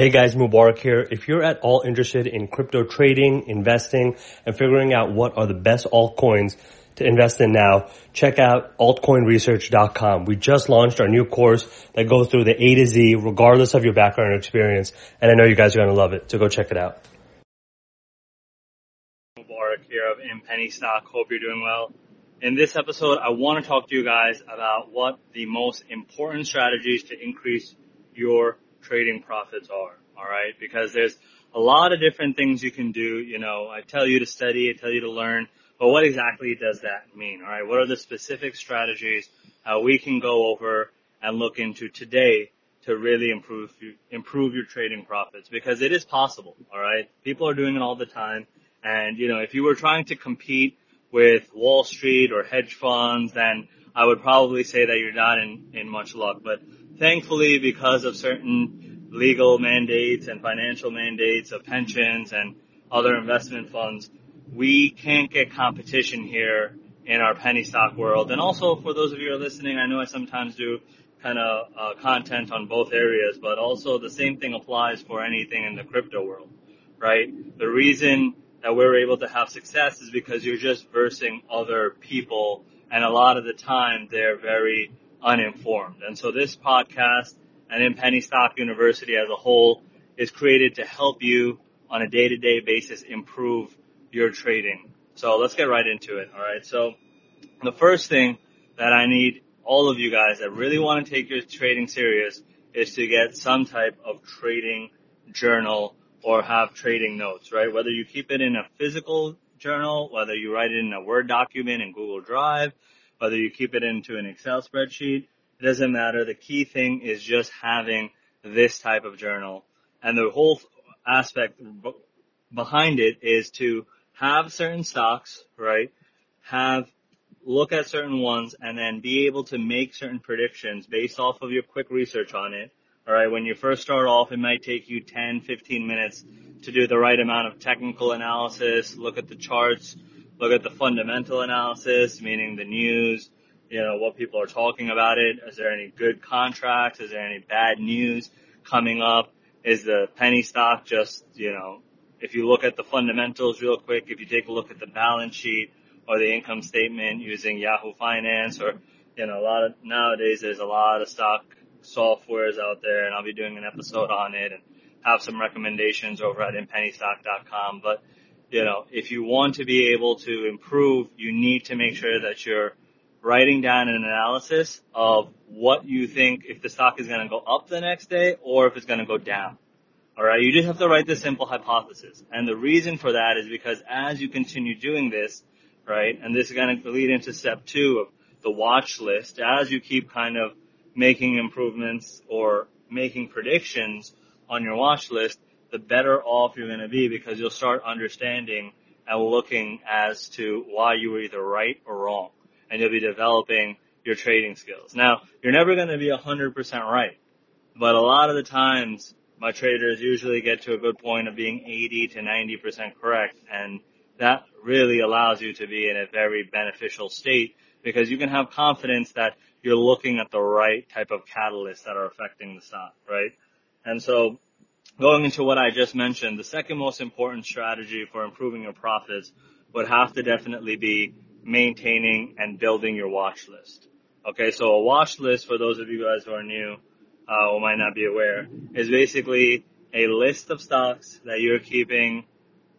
Hey guys, Mubarak here. If you're at all interested in crypto trading, investing, and figuring out what are the best altcoins to invest in now, check out altcoinresearch.com. We just launched our new course that goes through the A to Z regardless of your background or experience, and I know you guys are going to love it, so go check it out. Mubarak here of Penny Stock. Hope you're doing well. In this episode, I want to talk to you guys about what the most important strategies to increase your trading profits are. All right. Because there's a lot of different things you can do. You know, I tell you to study, I tell you to learn, but what exactly does that mean? All right. What are the specific strategies uh, we can go over and look into today to really improve improve your trading profits? Because it is possible. All right. People are doing it all the time. And you know, if you were trying to compete with Wall Street or hedge funds, then I would probably say that you're not in, in much luck. But thankfully, because of certain legal mandates and financial mandates of pensions and other investment funds, we can't get competition here in our penny stock world. And also for those of you who are listening, I know I sometimes do kind of uh, content on both areas, but also the same thing applies for anything in the crypto world, right? The reason that we're able to have success is because you're just versing other people and a lot of the time they're very uninformed. And so this podcast and in Penny Stock University as a whole is created to help you on a day-to-day basis improve your trading. So let's get right into it. All right. So the first thing that I need all of you guys that really want to take your trading serious is to get some type of trading journal or have trading notes, right? Whether you keep it in a physical journal, whether you write it in a Word document in Google Drive, whether you keep it into an Excel spreadsheet, it doesn't matter. The key thing is just having this type of journal. And the whole aspect behind it is to have certain stocks, right? Have look at certain ones and then be able to make certain predictions based off of your quick research on it. All right. When you first start off, it might take you 10, 15 minutes to do the right amount of technical analysis, look at the charts, look at the fundamental analysis, meaning the news, you know, what people are talking about it. Is there any good contracts? Is there any bad news coming up? Is the penny stock just, you know, if you look at the fundamentals real quick, if you take a look at the balance sheet or the income statement using Yahoo Finance or, you know, a lot of, nowadays there's a lot of stock softwares out there and I'll be doing an episode on it and have some recommendations over at inpennystock.com. But you know, if you want to be able to improve, you need to make sure that you're writing down an analysis of what you think if the stock is going to go up the next day or if it's going to go down. All right. You just have to write the simple hypothesis. And the reason for that is because as you continue doing this, right, and this is going to lead into step two of the watch list, as you keep kind of making improvements or making predictions on your watch list, the better off you're going to be because you'll start understanding and looking as to why you were either right or wrong. And you'll be developing your trading skills. Now, you're never going to be 100% right, but a lot of the times my traders usually get to a good point of being 80 to 90% correct. And that really allows you to be in a very beneficial state because you can have confidence that you're looking at the right type of catalysts that are affecting the stock, right? And so going into what I just mentioned, the second most important strategy for improving your profits would have to definitely be maintaining and building your watch list. Okay, so a watch list, for those of you guys who are new uh, or might not be aware, is basically a list of stocks that you're keeping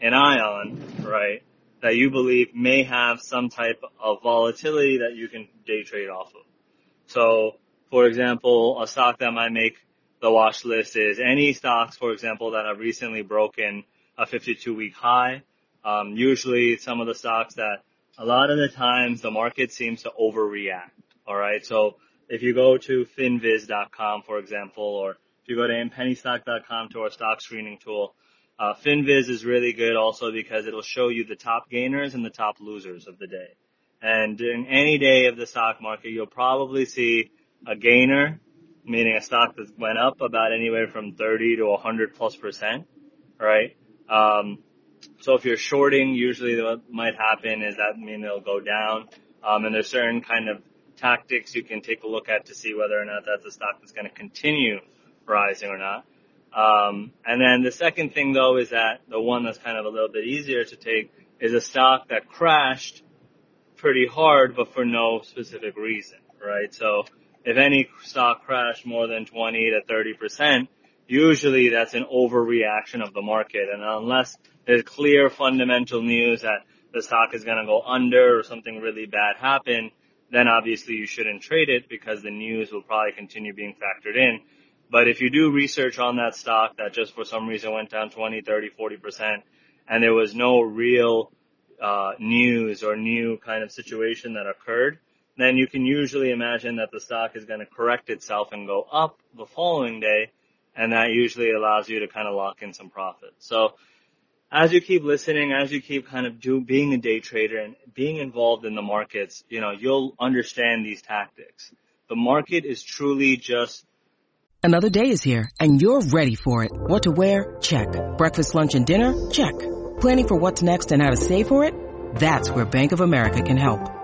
an eye on, right, that you believe may have some type of volatility that you can day trade off of. So, for example, a stock that might make the watch list is any stocks, for example, that have recently broken a 52 week high. Um, usually some of the stocks that a lot of the times the market seems to overreact. All right. So if you go to finviz.com, for example, or if you go to inpennystock.com to our stock screening tool, uh, Finviz is really good also because it'll show you the top gainers and the top losers of the day. And in any day of the stock market, you'll probably see a gainer meaning a stock that went up about anywhere from 30 to 100 plus percent, right? Um, so if you're shorting, usually what might happen is that mean it'll go down. Um, and there's certain kind of tactics you can take a look at to see whether or not that's a stock that's going to continue rising or not. Um, and then the second thing though is that the one that's kind of a little bit easier to take is a stock that crashed pretty hard, but for no specific reason, right? So if any stock crashed more than 20 to 30 percent, usually that's an overreaction of the market. And unless there's clear fundamental news that the stock is going to go under or something really bad happen, then obviously you shouldn't trade it because the news will probably continue being factored in. But if you do research on that stock that just for some reason went down 20, 30, 40%, and there was no real uh, news or new kind of situation that occurred, then you can usually imagine that the stock is going to correct itself and go up the following day, and that usually allows you to kind of lock in some profit. So as you keep listening, as you keep kind of do being a day trader and being involved in the markets, you know, you'll understand these tactics. The market is truly just Another day is here and you're ready for it. What to wear? Check. Breakfast, lunch, and dinner? Check. Planning for what's next and how to save for it? That's where Bank of America can help.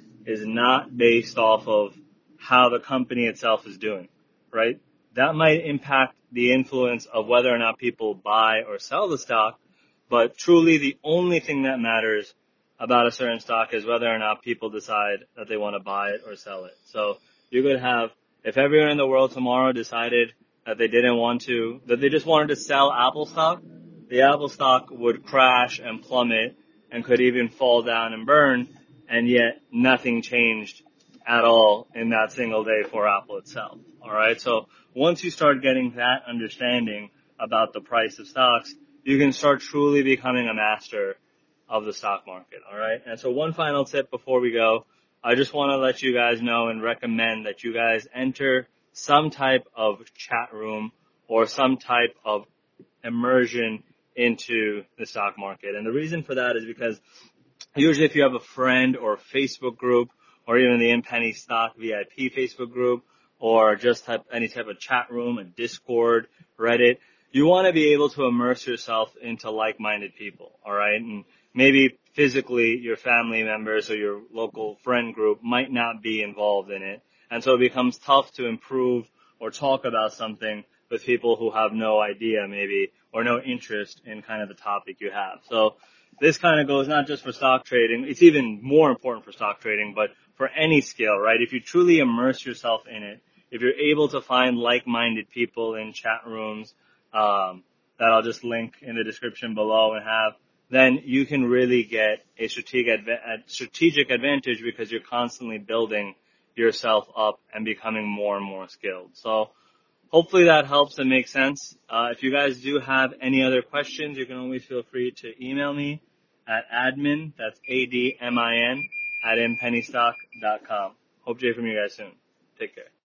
is not based off of how the company itself is doing, right? That might impact the influence of whether or not people buy or sell the stock, but truly the only thing that matters about a certain stock is whether or not people decide that they want to buy it or sell it. So you could have, if everyone in the world tomorrow decided that they didn't want to, that they just wanted to sell Apple stock, the Apple stock would crash and plummet and could even fall down and burn, and yet nothing changed at all in that single day for Apple itself. Alright, so once you start getting that understanding about the price of stocks, you can start truly becoming a master of the stock market. Alright, and so one final tip before we go, I just want to let you guys know and recommend that you guys enter some type of chat room or some type of immersion into the stock market. And the reason for that is because usually if you have a friend or a Facebook group or even the in penny Stock VIP Facebook group or just type, any type of chat room, a Discord, Reddit, you want to be able to immerse yourself into like-minded people, alright? And maybe physically your family members or your local friend group might not be involved in it. And so it becomes tough to improve or talk about something with people who have no idea maybe or no interest in kind of the topic you have. So this kind of goes not just for stock trading, it's even more important for stock trading, but for any skill, right? If you truly immerse yourself in it, if you're able to find like-minded people in chat rooms, um, that I'll just link in the description below and have, then you can really get a strategic, adva- strategic advantage because you're constantly building yourself up and becoming more and more skilled. So hopefully that helps and makes sense. Uh, if you guys do have any other questions, you can always feel free to email me at admin, that's A-D-M-I-N, at inpennystock.com. Hope to hear from you guys soon. Take care.